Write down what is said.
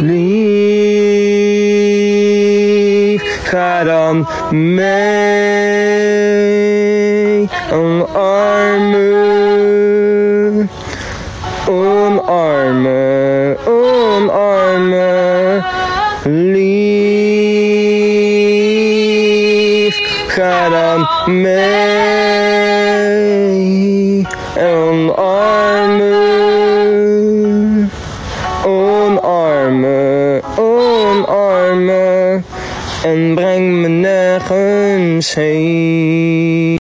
lief. Ga dan mee, omarmen, omarmen, omarmen, lief. Ga dan mee, omarmen, omarmen, omarmen en breng me nergens heen.